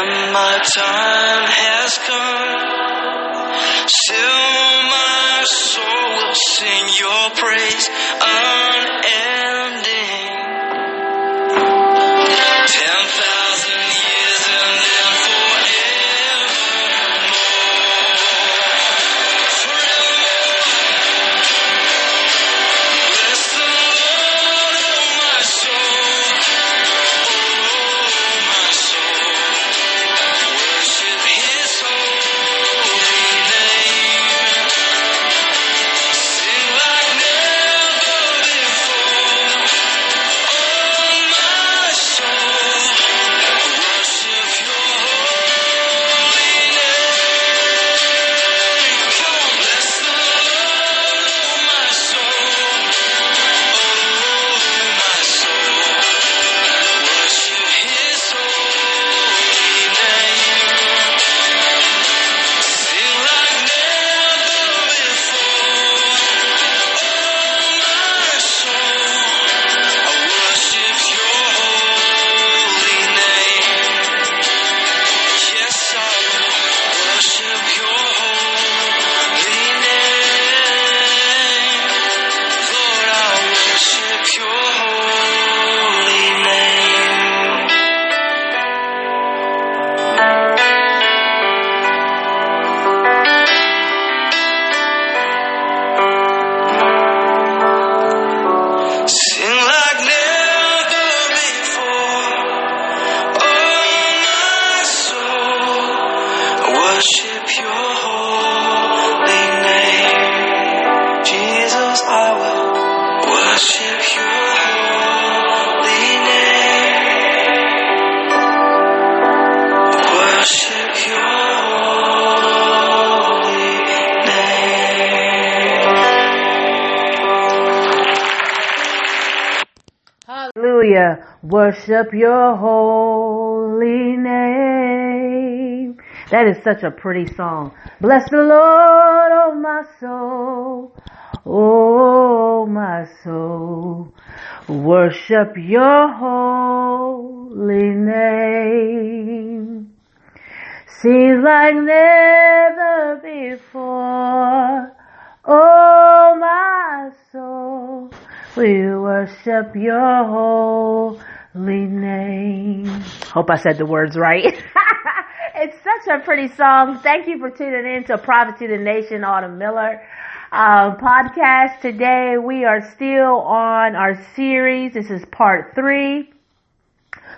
and my time has come. Worship your holy name. That is such a pretty song. Bless the Lord, oh my soul. Oh my soul. Worship your holy name. Seems like never before. Oh my soul. We worship your holy name. Hope I said the words right. it's such a pretty song. Thank you for tuning in to Prophet to the Nation, Autumn Miller uh, podcast. Today we are still on our series. This is part three.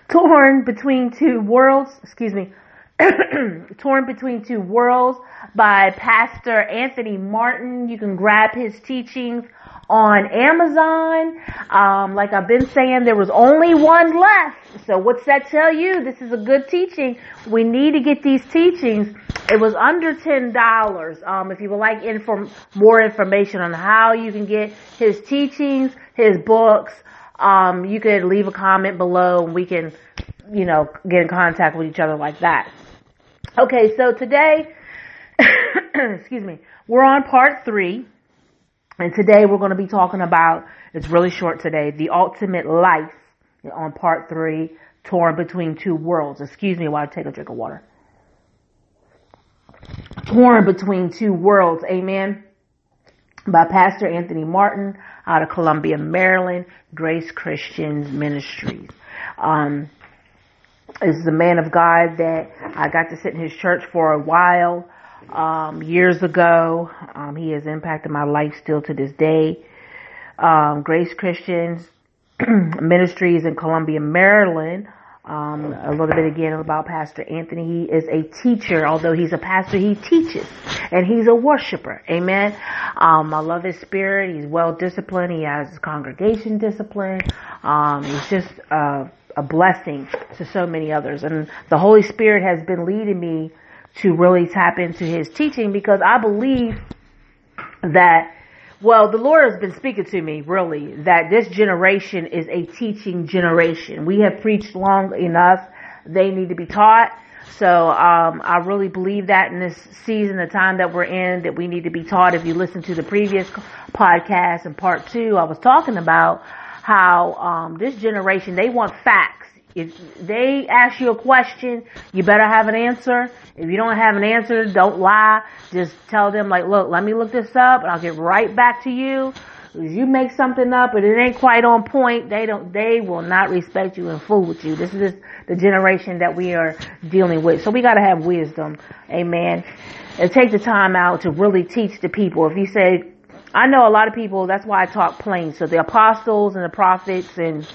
Torn between two worlds. Excuse me. Torn Between Two Worlds by Pastor Anthony Martin. You can grab his teachings on Amazon. Um, like I've been saying, there was only one left. So what's that tell you? This is a good teaching. We need to get these teachings. It was under ten dollars. Um, if you would like inform more information on how you can get his teachings, his books, um, you could leave a comment below and we can, you know, get in contact with each other like that. Okay, so today, excuse me, we're on part three. And today we're going to be talking about, it's really short today, the ultimate life on part three, torn between two worlds. Excuse me while I take a drink of water. Torn between two worlds. Amen. By Pastor Anthony Martin out of Columbia, Maryland, Grace Christians Ministries. Um, is a man of God that I got to sit in his church for a while um, years ago. Um, he has impacted my life still to this day. Um, Grace Christians Ministries in Columbia, Maryland. Um, a little bit again about Pastor Anthony. He is a teacher, although he's a pastor, he teaches and he's a worshiper. Amen. Um, I love his spirit. He's well disciplined. He has congregation discipline. Um, he's just, uh, a blessing to so many others. And the Holy Spirit has been leading me to really tap into his teaching because I believe that well, the Lord has been speaking to me really that this generation is a teaching generation. We have preached long enough. They need to be taught. So, um, I really believe that in this season, the time that we're in, that we need to be taught. If you listen to the previous podcast in part two, I was talking about how, um, this generation, they want facts. If they ask you a question, you better have an answer. If you don't have an answer, don't lie. Just tell them like, look, let me look this up and I'll get right back to you. If you make something up and it ain't quite on point, they don't, they will not respect you and fool with you. This is the generation that we are dealing with. So we gotta have wisdom. Amen. And take the time out to really teach the people. If you say, I know a lot of people, that's why I talk plain. So the apostles and the prophets and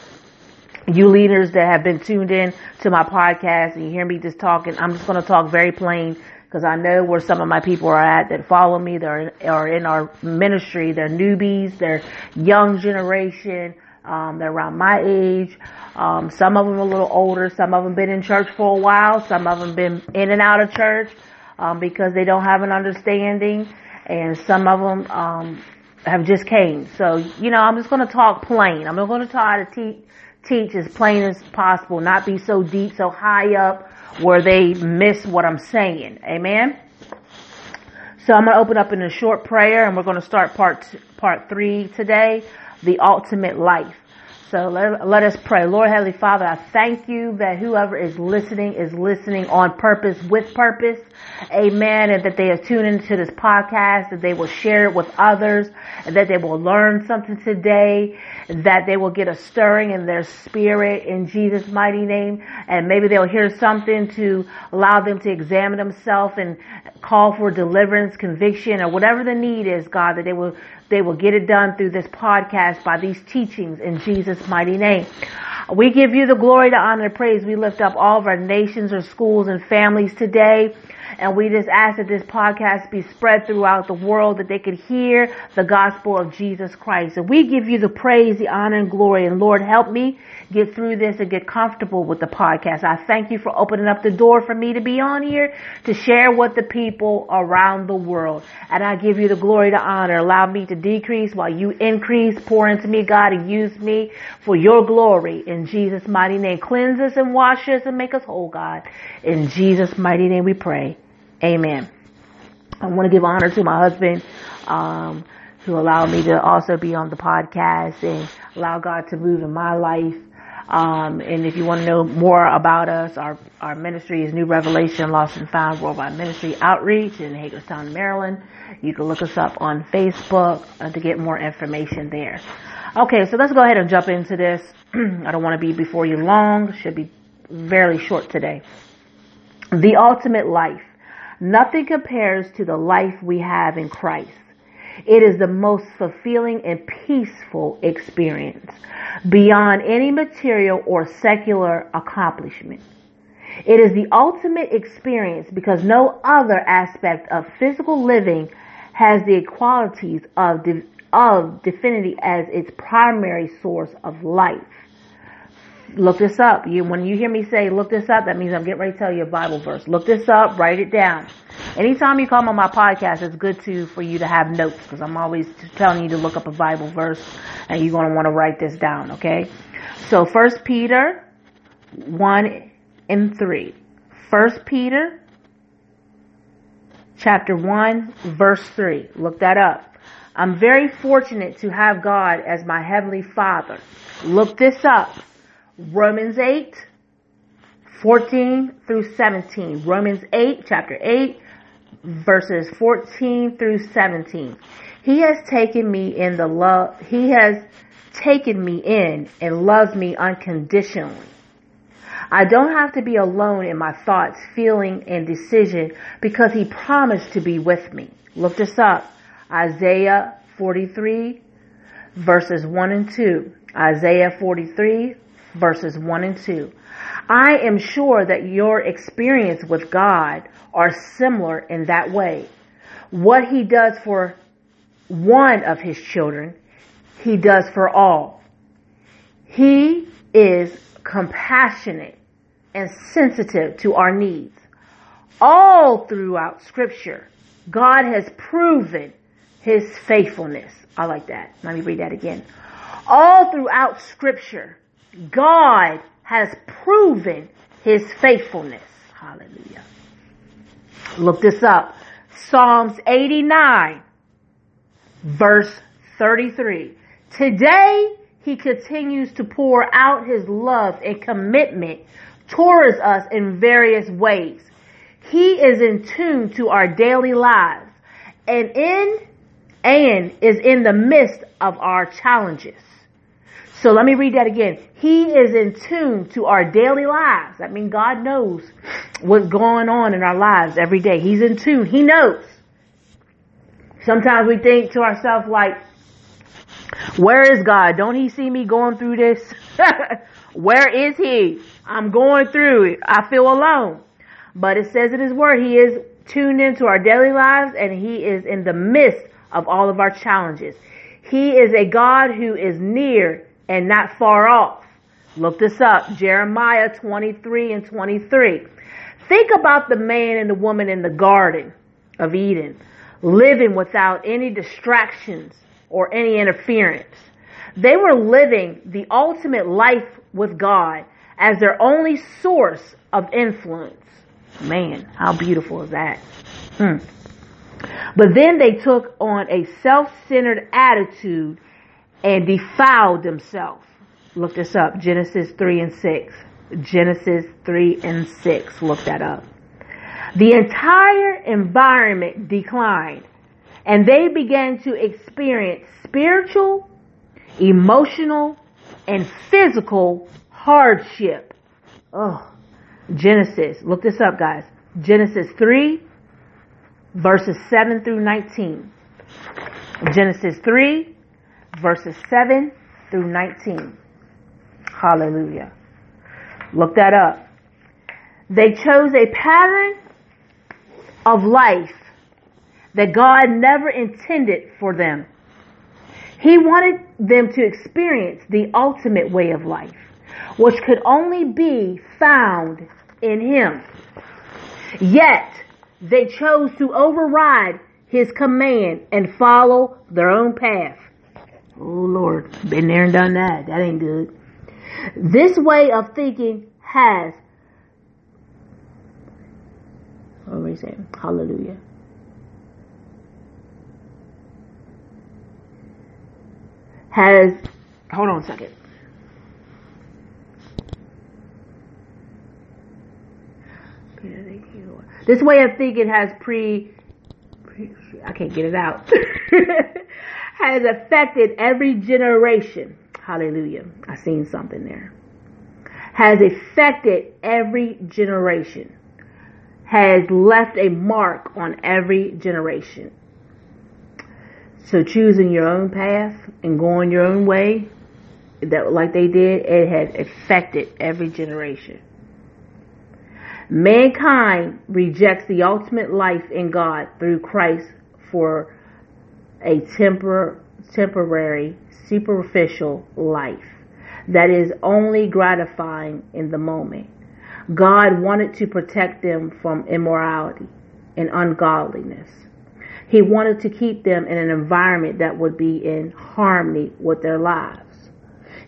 you leaders that have been tuned in to my podcast and you hear me just talking, I'm just going to talk very plain because I know where some of my people are at that follow me. They're are in our ministry. They're newbies. They're young generation. Um, they're around my age. Um, some of them a little older. Some of them been in church for a while. Some of them been in and out of church um, because they don't have an understanding, and some of them um, have just came. So you know, I'm just going to talk plain. I'm going to try to teach teach as plain as possible, not be so deep, so high up where they miss what I'm saying. Amen. So I'm going to open up in a short prayer and we're going to start part, part three today, the ultimate life. So let, let us pray. Lord Heavenly Father, I thank you that whoever is listening is listening on purpose, with purpose. Amen. And that they are tuned into this podcast, that they will share it with others, and that they will learn something today, that they will get a stirring in their spirit in Jesus' mighty name. And maybe they'll hear something to allow them to examine themselves and call for deliverance, conviction, or whatever the need is, God, that they will they will get it done through this podcast by these teachings in Jesus' mighty name. We give you the glory, the honor, and praise. We lift up all of our nations, our schools, and families today. And we just ask that this podcast be spread throughout the world, that they could hear the gospel of Jesus Christ. And we give you the praise, the honor, and glory. And Lord, help me get through this and get comfortable with the podcast. I thank you for opening up the door for me to be on here to share with the people around the world. And I give you the glory, the honor. Allow me to decrease while you increase. Pour into me, God, and use me for your glory. In Jesus' mighty name, cleanse us and wash us and make us whole, God. In Jesus' mighty name we pray. Amen. I want to give honor to my husband, um, who allowed me to also be on the podcast and allow God to move in my life. Um, and if you want to know more about us, our, our ministry is New Revelation Lost and Found Worldwide Ministry Outreach in Hagerstown, Maryland. You can look us up on Facebook uh, to get more information there. Okay, so let's go ahead and jump into this. I don't want to be before you long. Should be very short today. The ultimate life. Nothing compares to the life we have in Christ. It is the most fulfilling and peaceful experience beyond any material or secular accomplishment. It is the ultimate experience because no other aspect of physical living has the qualities of, of divinity as its primary source of life. Look this up. You, when you hear me say look this up, that means I'm getting ready to tell you a Bible verse. Look this up, write it down. Anytime you come on my podcast, it's good to, for you to have notes because I'm always telling you to look up a Bible verse and you're going to want to write this down, okay? So first Peter 1 and 3. First Peter chapter 1 verse 3. Look that up. I'm very fortunate to have God as my heavenly father. Look this up. Romans 8, 14 through 17. Romans 8, chapter 8, verses 14 through 17. He has taken me in the love, he has taken me in and loves me unconditionally. I don't have to be alone in my thoughts, feeling, and decision because he promised to be with me. Look this up. Isaiah 43 verses 1 and 2. Isaiah 43 verses 1 and 2. I am sure that your experience with God are similar in that way. What he does for one of his children, he does for all. He is compassionate and sensitive to our needs. All throughout scripture, God has proven his faithfulness. I like that. Let me read that again. All throughout scripture, God has proven his faithfulness. Hallelujah. Look this up. Psalms 89 verse 33. Today, he continues to pour out his love and commitment towards us in various ways. He is in tune to our daily lives and in and is in the midst of our challenges. So let me read that again. He is in tune to our daily lives. I mean, God knows what's going on in our lives every day. He's in tune. He knows. Sometimes we think to ourselves like, where is God? Don't he see me going through this? where is he? I'm going through it. I feel alone. But it says in his word, he is tuned into our daily lives and he is in the midst of all of our challenges. He is a God who is near and not far off. Look this up. Jeremiah 23 and 23. Think about the man and the woman in the garden of Eden, living without any distractions or any interference. They were living the ultimate life with God as their only source of influence. Man, how beautiful is that? Hmm. But then they took on a self-centered attitude and defiled themselves. Look this up. Genesis 3 and 6. Genesis 3 and 6. Look that up. The entire environment declined and they began to experience spiritual, emotional, and physical hardship. Oh, Genesis. Look this up, guys. Genesis 3 verses 7 through 19. Genesis 3 verses 7 through 19. Hallelujah. Look that up. They chose a pattern of life that God never intended for them. He wanted them to experience the ultimate way of life, which could only be found in Him. Yet, they chose to override His command and follow their own path. Oh Lord, been there and done that. That ain't good. This way of thinking has, what are we saying? Hallelujah. Has, hold on a second. This way of thinking has pre, pre I can't get it out, has affected every generation. Hallelujah. I seen something there. Has affected every generation. Has left a mark on every generation. So choosing your own path and going your own way, that like they did, it has affected every generation. Mankind rejects the ultimate life in God through Christ for a tempor- temporary, superficial life that is only gratifying in the moment. God wanted to protect them from immorality and ungodliness. He wanted to keep them in an environment that would be in harmony with their lives.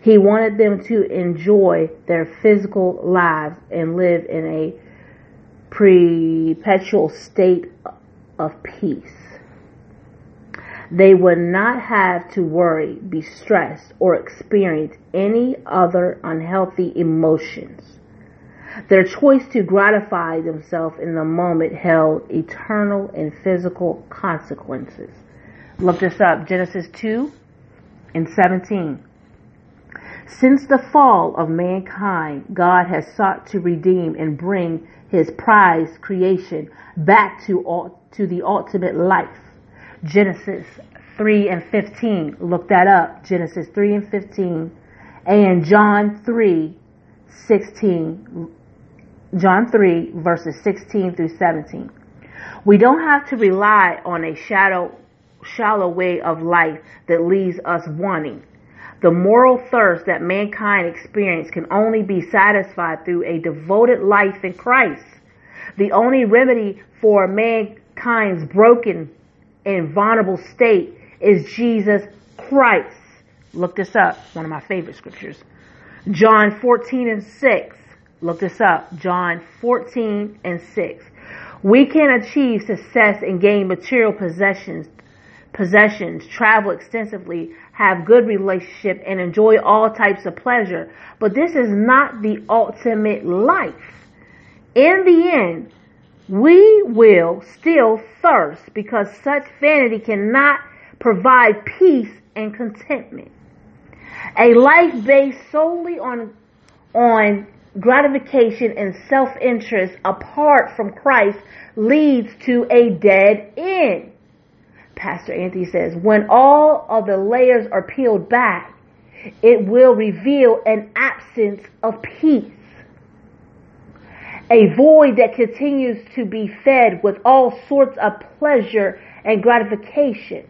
He wanted them to enjoy their physical lives and live in a perpetual state of peace. They would not have to worry, be stressed, or experience any other unhealthy emotions. Their choice to gratify themselves in the moment held eternal and physical consequences. Look this up, Genesis 2 and 17. Since the fall of mankind, God has sought to redeem and bring his prized creation back to, to the ultimate life. Genesis 3 and 15. Look that up. Genesis 3 and 15. And John 3, 16. John 3 verses 16 through 17. We don't have to rely on a shadow, shallow way of life that leaves us wanting. The moral thirst that mankind experience can only be satisfied through a devoted life in Christ. The only remedy for mankind's broken and vulnerable state is Jesus Christ. Look this up. One of my favorite scriptures. John 14 and 6. Look this up. John 14 and 6. We can achieve success and gain material possessions, possessions, travel extensively, have good relationship, and enjoy all types of pleasure. But this is not the ultimate life. In the end, we will still thirst because such vanity cannot provide peace and contentment. A life based solely on, on gratification and self-interest apart from Christ leads to a dead end. Pastor Anthony says, when all of the layers are peeled back, it will reveal an absence of peace. A void that continues to be fed with all sorts of pleasure and gratification.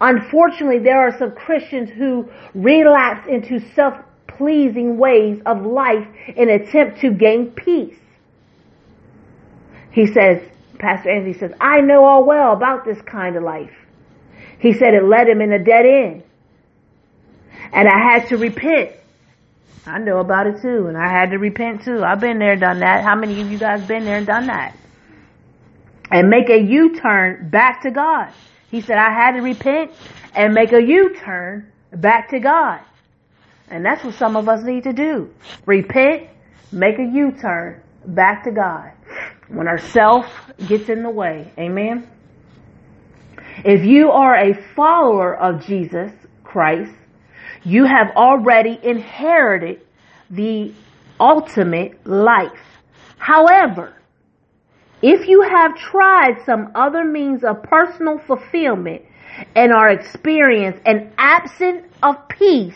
Unfortunately, there are some Christians who relapse into self pleasing ways of life in attempt to gain peace. He says, Pastor Anthony says, I know all well about this kind of life. He said it led him in a dead end. And I had to repent. I know about it too, and I had to repent too. I've been there, done that. How many of you guys been there and done that? And make a U-turn back to God. He said, I had to repent and make a U-turn back to God. And that's what some of us need to do. Repent, make a U-turn back to God. When our self gets in the way. Amen. If you are a follower of Jesus Christ, you have already inherited the ultimate life. However, if you have tried some other means of personal fulfillment and are experiencing an absence of peace,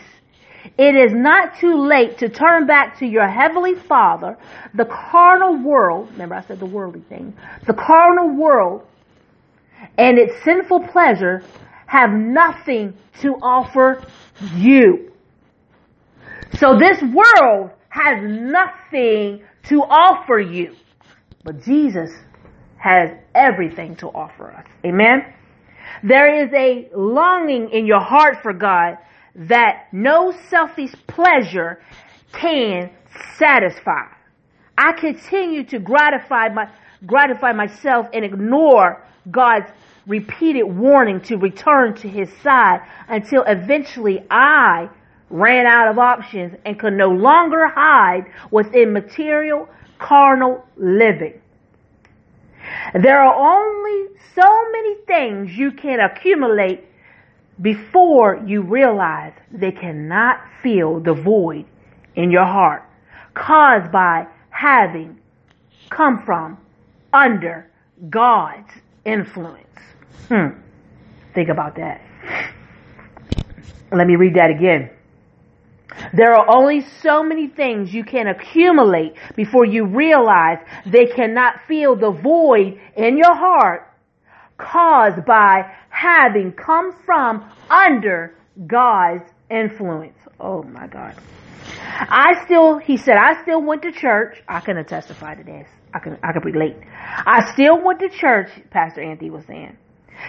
It is not too late to turn back to your heavenly father. The carnal world, remember I said the worldly thing, the carnal world and its sinful pleasure have nothing to offer you. So this world has nothing to offer you. But Jesus has everything to offer us. Amen. There is a longing in your heart for God that no selfish pleasure can satisfy. I continue to gratify my, gratify myself and ignore God's repeated warning to return to his side until eventually I ran out of options and could no longer hide within material carnal living. There are only so many things you can accumulate before you realize they cannot fill the void in your heart caused by having come from under God's influence. Hmm. Think about that. Let me read that again. There are only so many things you can accumulate before you realize they cannot fill the void in your heart caused by having come from under God's influence. Oh my God. I still, he said, I still went to church. I can testify to this. I can, I can relate. I still went to church, Pastor Anthony was saying.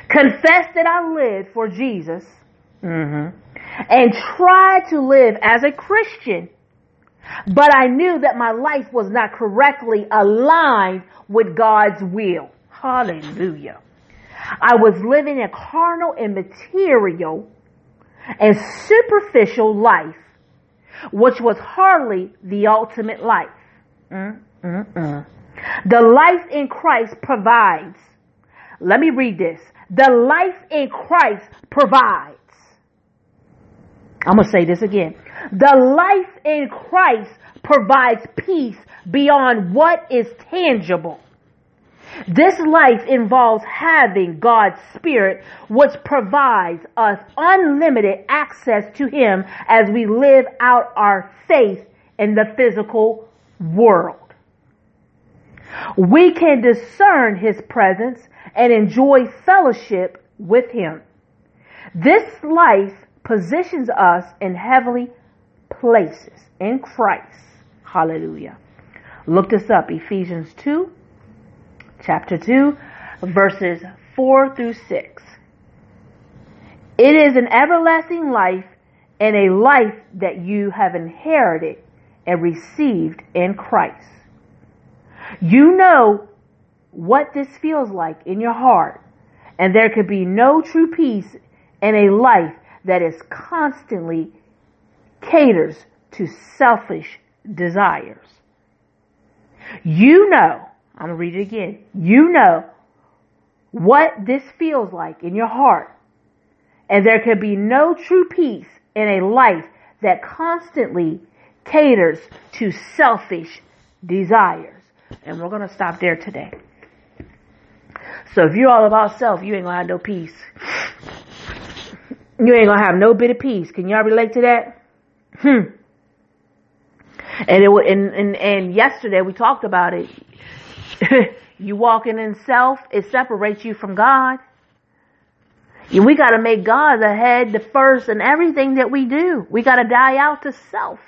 Confessed that I lived for Jesus. Mm-hmm and tried to live as a Christian. But I knew that my life was not correctly aligned with God's will. Hallelujah. I was living a carnal and material and superficial life, which was hardly the ultimate life. Mm-mm-mm. The life in Christ provides. Let me read this. The life in Christ provides I'm going to say this again. The life in Christ provides peace beyond what is tangible. This life involves having God's Spirit, which provides us unlimited access to Him as we live out our faith in the physical world. We can discern His presence and enjoy fellowship with Him. This life positions us in heavenly places in Christ. Hallelujah. Look this up, Ephesians 2, chapter 2, verses 4 through 6. It is an everlasting life and a life that you have inherited and received in Christ. You know what this feels like in your heart, and there could be no true peace in a life that is constantly caters to selfish desires. You know, I'm going to read it again. You know what this feels like in your heart. And there can be no true peace in a life that constantly caters to selfish desires. And we're going to stop there today. So if you're all about self, you ain't going to have no peace. You ain't gonna have no bit of peace. Can y'all relate to that? Hmm. And it and and and yesterday we talked about it. you walking in self, it separates you from God. We got to make God the head, the first, and everything that we do. We got to die out to self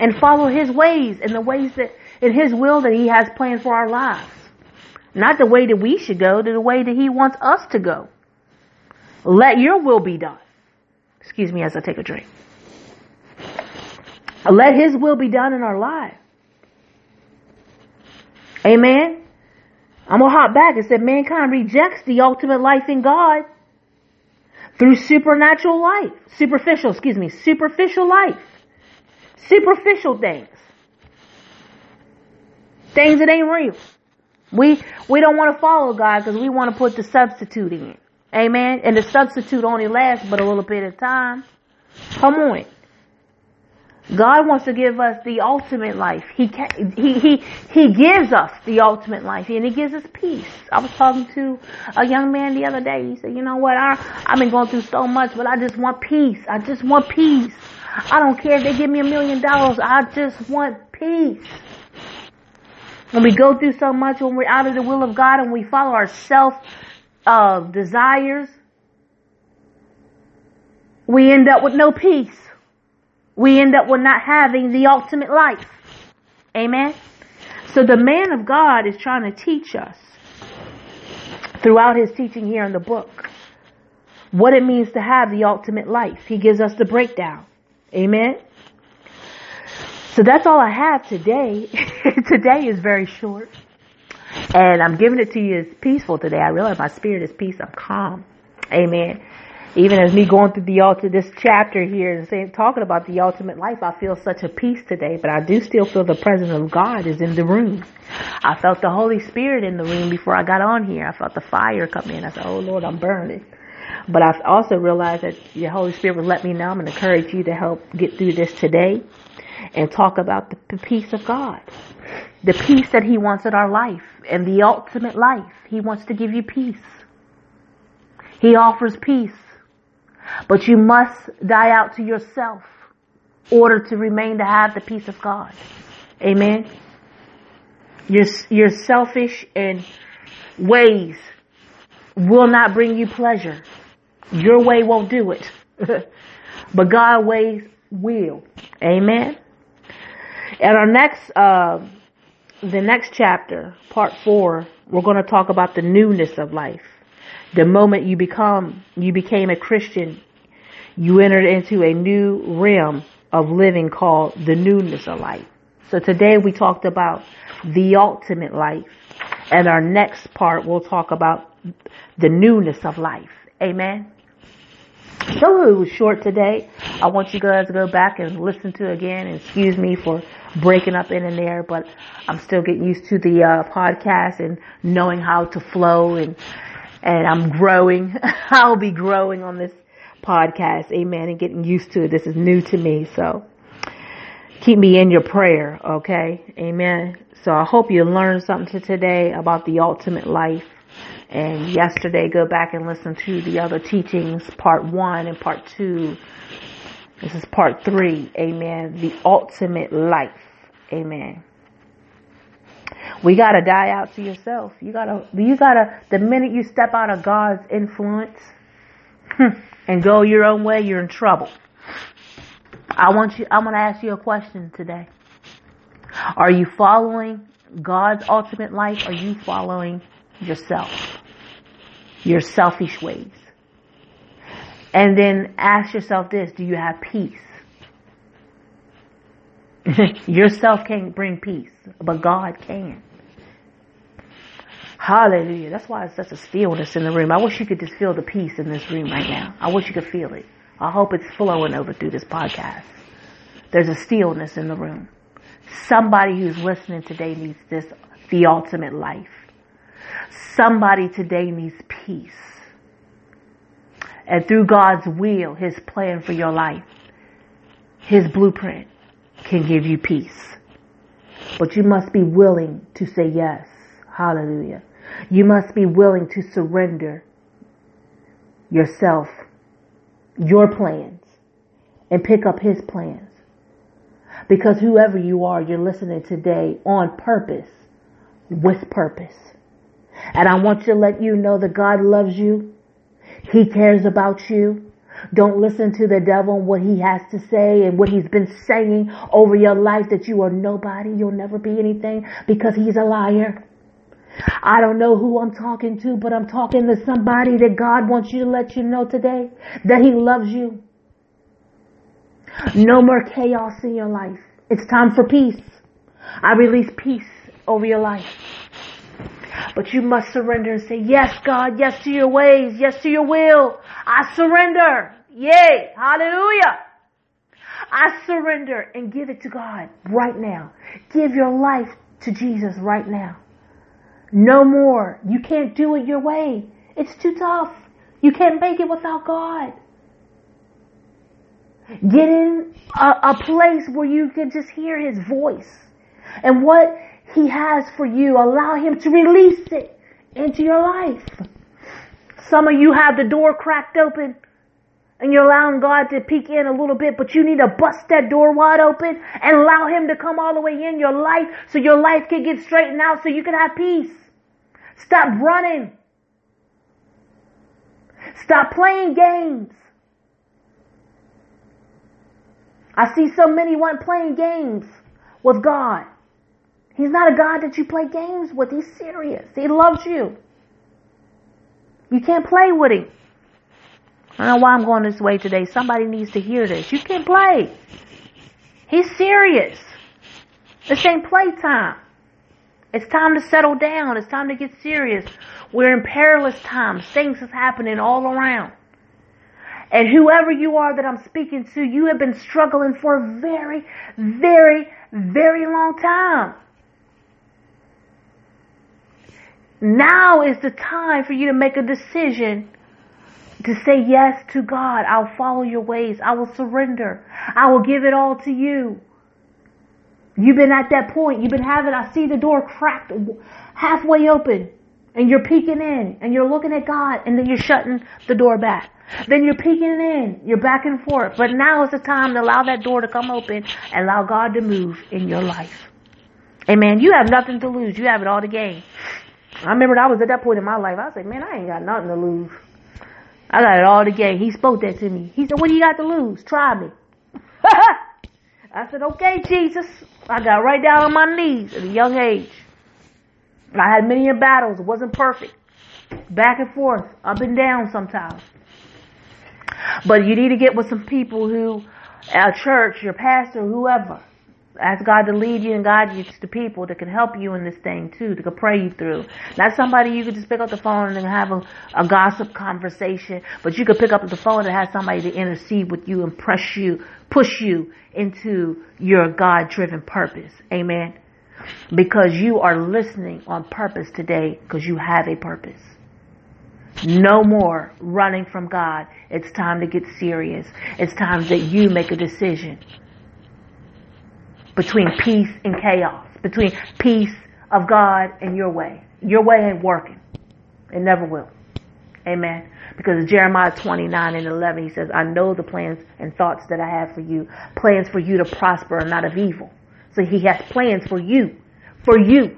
and follow His ways and the ways that in His will that He has planned for our lives. Not the way that we should go, to the way that He wants us to go. Let Your will be done. Excuse me as I take a drink. Let His will be done in our life. Amen. I'm gonna hop back and say mankind rejects the ultimate life in God through supernatural life, superficial, excuse me, superficial life, superficial things, things that ain't real. We we don't want to follow God because we want to put the substitute in. Amen. And the substitute only lasts but a little bit of time. Come on. God wants to give us the ultimate life. He can, he he he gives us the ultimate life, and he gives us peace. I was talking to a young man the other day. He said, "You know what? I I've been going through so much, but I just want peace. I just want peace. I don't care if they give me a million dollars. I just want peace. When we go through so much, when we're out of the will of God and we follow our self uh, desires, we end up with no peace. We end up with not having the ultimate life. Amen. So the man of God is trying to teach us throughout his teaching here in the book what it means to have the ultimate life. He gives us the breakdown. Amen. So that's all I have today. today is very short. And I'm giving it to you as peaceful today. I realize my spirit is peace. I'm calm. Amen. Even as me going through the altar, this chapter here and saying, talking about the ultimate life, I feel such a peace today, but I do still feel the presence of God is in the room. I felt the Holy Spirit in the room before I got on here. I felt the fire come in. I said, Oh Lord, I'm burning. But I've also realized that the Holy Spirit will let me know. I'm going to encourage you to help get through this today and talk about the peace of God. The peace that He wants in our life and the ultimate life. He wants to give you peace. He offers peace. But you must die out to yourself in order to remain to have the peace of God. Amen. Your, your selfish and ways will not bring you pleasure. Your way won't do it. but God's ways will. Amen. And our next, uh, the next chapter, part four, we're going to talk about the newness of life. The moment you become, you became a Christian, you entered into a new realm of living called the newness of life. So today we talked about the ultimate life. And our next part we'll talk about the newness of life. Amen. So it was short today. I want you guys to go back and listen to it again. Excuse me for breaking up in and there, but I'm still getting used to the uh, podcast and knowing how to flow and and I'm growing. I'll be growing on this podcast. Amen. And getting used to it. This is new to me. So keep me in your prayer. Okay. Amen. So I hope you learned something today about the ultimate life. And yesterday, go back and listen to the other teachings, part one and part two. This is part three. Amen. The ultimate life. Amen. We gotta die out to yourself. You gotta, you gotta, the minute you step out of God's influence hmm, and go your own way, you're in trouble. I want you, I'm gonna ask you a question today. Are you following God's ultimate life? Are you following yourself? Your selfish ways. And then ask yourself this, do you have peace? Yourself can't bring peace, but God can. Hallelujah. That's why it's such a stillness in the room. I wish you could just feel the peace in this room right now. I wish you could feel it. I hope it's flowing over through this podcast. There's a stillness in the room. Somebody who's listening today needs this, the ultimate life. Somebody today needs peace. And through God's will, His plan for your life, His blueprint can give you peace. But you must be willing to say yes. Hallelujah. You must be willing to surrender yourself, your plans, and pick up His plans. Because whoever you are, you're listening today on purpose, with purpose. And I want to let you know that God loves you. He cares about you. Don't listen to the devil and what he has to say and what he's been saying over your life that you are nobody, you'll never be anything because he's a liar. I don't know who I'm talking to, but I'm talking to somebody that God wants you to let you know today that he loves you. No more chaos in your life. It's time for peace. I release peace over your life. But you must surrender and say, yes, God, yes to your ways, yes to your will. I surrender. Yay. Hallelujah. I surrender and give it to God right now. Give your life to Jesus right now. No more. You can't do it your way. It's too tough. You can't make it without God. Get in a, a place where you can just hear His voice and what He has for you. Allow Him to release it into your life. Some of you have the door cracked open and you're allowing God to peek in a little bit, but you need to bust that door wide open and allow Him to come all the way in your life so your life can get straightened out so you can have peace. Stop running. Stop playing games. I see so many want playing games with God. He's not a God that you play games with. He's serious. He loves you. You can't play with him. I don't know why I'm going this way today. Somebody needs to hear this. You can't play. He's serious. This ain't playtime. It's time to settle down. It's time to get serious. We're in perilous times. Things is happening all around. And whoever you are that I'm speaking to, you have been struggling for a very, very, very long time. Now is the time for you to make a decision to say yes to God. I'll follow your ways. I will surrender. I will give it all to you. You've been at that point. You've been having, I see the door cracked halfway open and you're peeking in and you're looking at God and then you're shutting the door back. Then you're peeking in. You're back and forth. But now is the time to allow that door to come open and allow God to move in your life. Amen. You have nothing to lose. You have it all to gain. I remember I was at that point in my life. I like, man, I ain't got nothing to lose. I got it all to gain. He spoke that to me. He said, what do you got to lose? Try me. I said, okay, Jesus. I got right down on my knees at a young age. I had many battles. It wasn't perfect. Back and forth, up and down sometimes. But you need to get with some people who, a church, your pastor, whoever. Ask God to lead you and guide you to people that can help you in this thing too, that can pray you through. Not somebody you could just pick up the phone and have a, a gossip conversation, but you could pick up the phone and have somebody to intercede with you and press you, push you into your God-driven purpose. Amen. Because you are listening on purpose today because you have a purpose. No more running from God. It's time to get serious. It's time that you make a decision between peace and chaos, between peace of God and your way. Your way ain't working. It never will. Amen. Because Jeremiah 29 and 11, he says, I know the plans and thoughts that I have for you. Plans for you to prosper and not of evil. So he has plans for you. For you.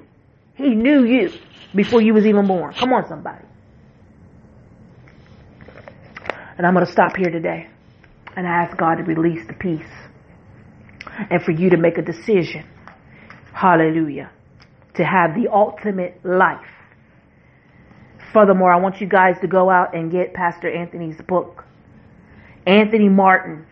He knew you before you was even born. Come on, somebody. And I'm going to stop here today and ask God to release the peace and for you to make a decision. Hallelujah. To have the ultimate life. Furthermore, I want you guys to go out and get Pastor Anthony's book. Anthony Martin.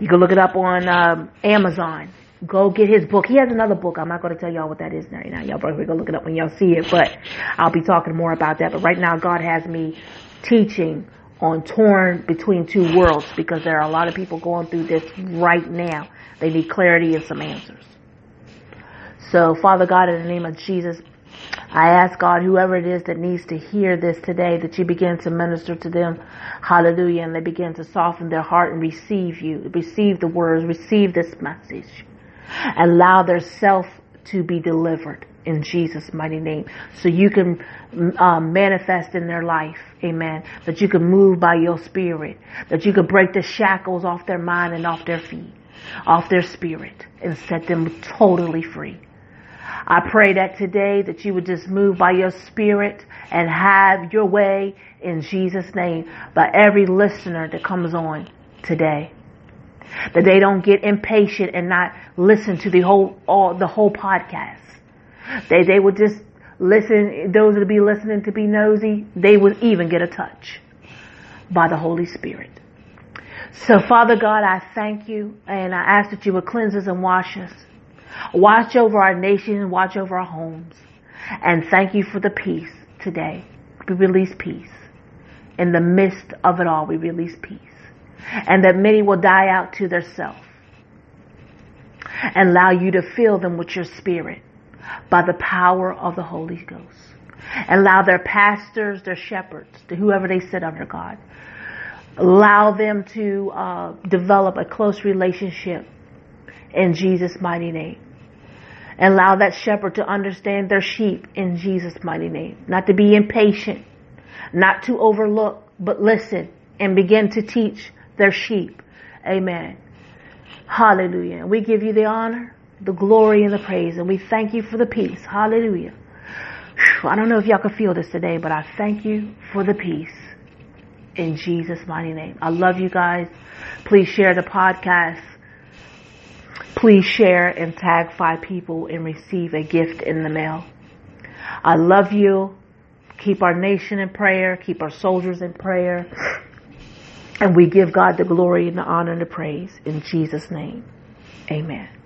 You can look it up on um, Amazon. Go get his book. He has another book. I'm not going to tell y'all what that is right now. Y'all probably go look it up when y'all see it, but I'll be talking more about that. But right now, God has me teaching on torn between two worlds because there are a lot of people going through this right now. They need clarity and some answers. So, Father God, in the name of Jesus, I ask God, whoever it is that needs to hear this today, that you begin to minister to them. Hallelujah. And they begin to soften their heart and receive you, receive the words, receive this message. Allow their self to be delivered in Jesus' mighty name. So you can um, manifest in their life. Amen. That you can move by your spirit. That you can break the shackles off their mind and off their feet, off their spirit and set them totally free. I pray that today that you would just move by your spirit and have your way in Jesus name by every listener that comes on today. That they don't get impatient and not listen to the whole, all, the whole podcast. They, they would just listen, those that be listening to be nosy, they would even get a touch by the Holy Spirit. So Father God, I thank you and I ask that you would cleanse us and wash us. Watch over our nation, and watch over our homes. And thank you for the peace today. We release peace. In the midst of it all, we release peace. And that many will die out to their self. And allow you to fill them with your spirit by the power of the Holy Ghost. Allow their pastors, their shepherds, to whoever they sit under God, allow them to uh, develop a close relationship in Jesus' mighty name. Allow that shepherd to understand their sheep in Jesus' mighty name. Not to be impatient, not to overlook, but listen and begin to teach their sheep. Amen. Hallelujah. We give you the honor, the glory, and the praise. And we thank you for the peace. Hallelujah. I don't know if y'all can feel this today, but I thank you for the peace. In Jesus' mighty name. I love you guys. Please share the podcast. Please share and tag five people and receive a gift in the mail. I love you. Keep our nation in prayer. Keep our soldiers in prayer. And we give God the glory and the honor and the praise in Jesus' name. Amen.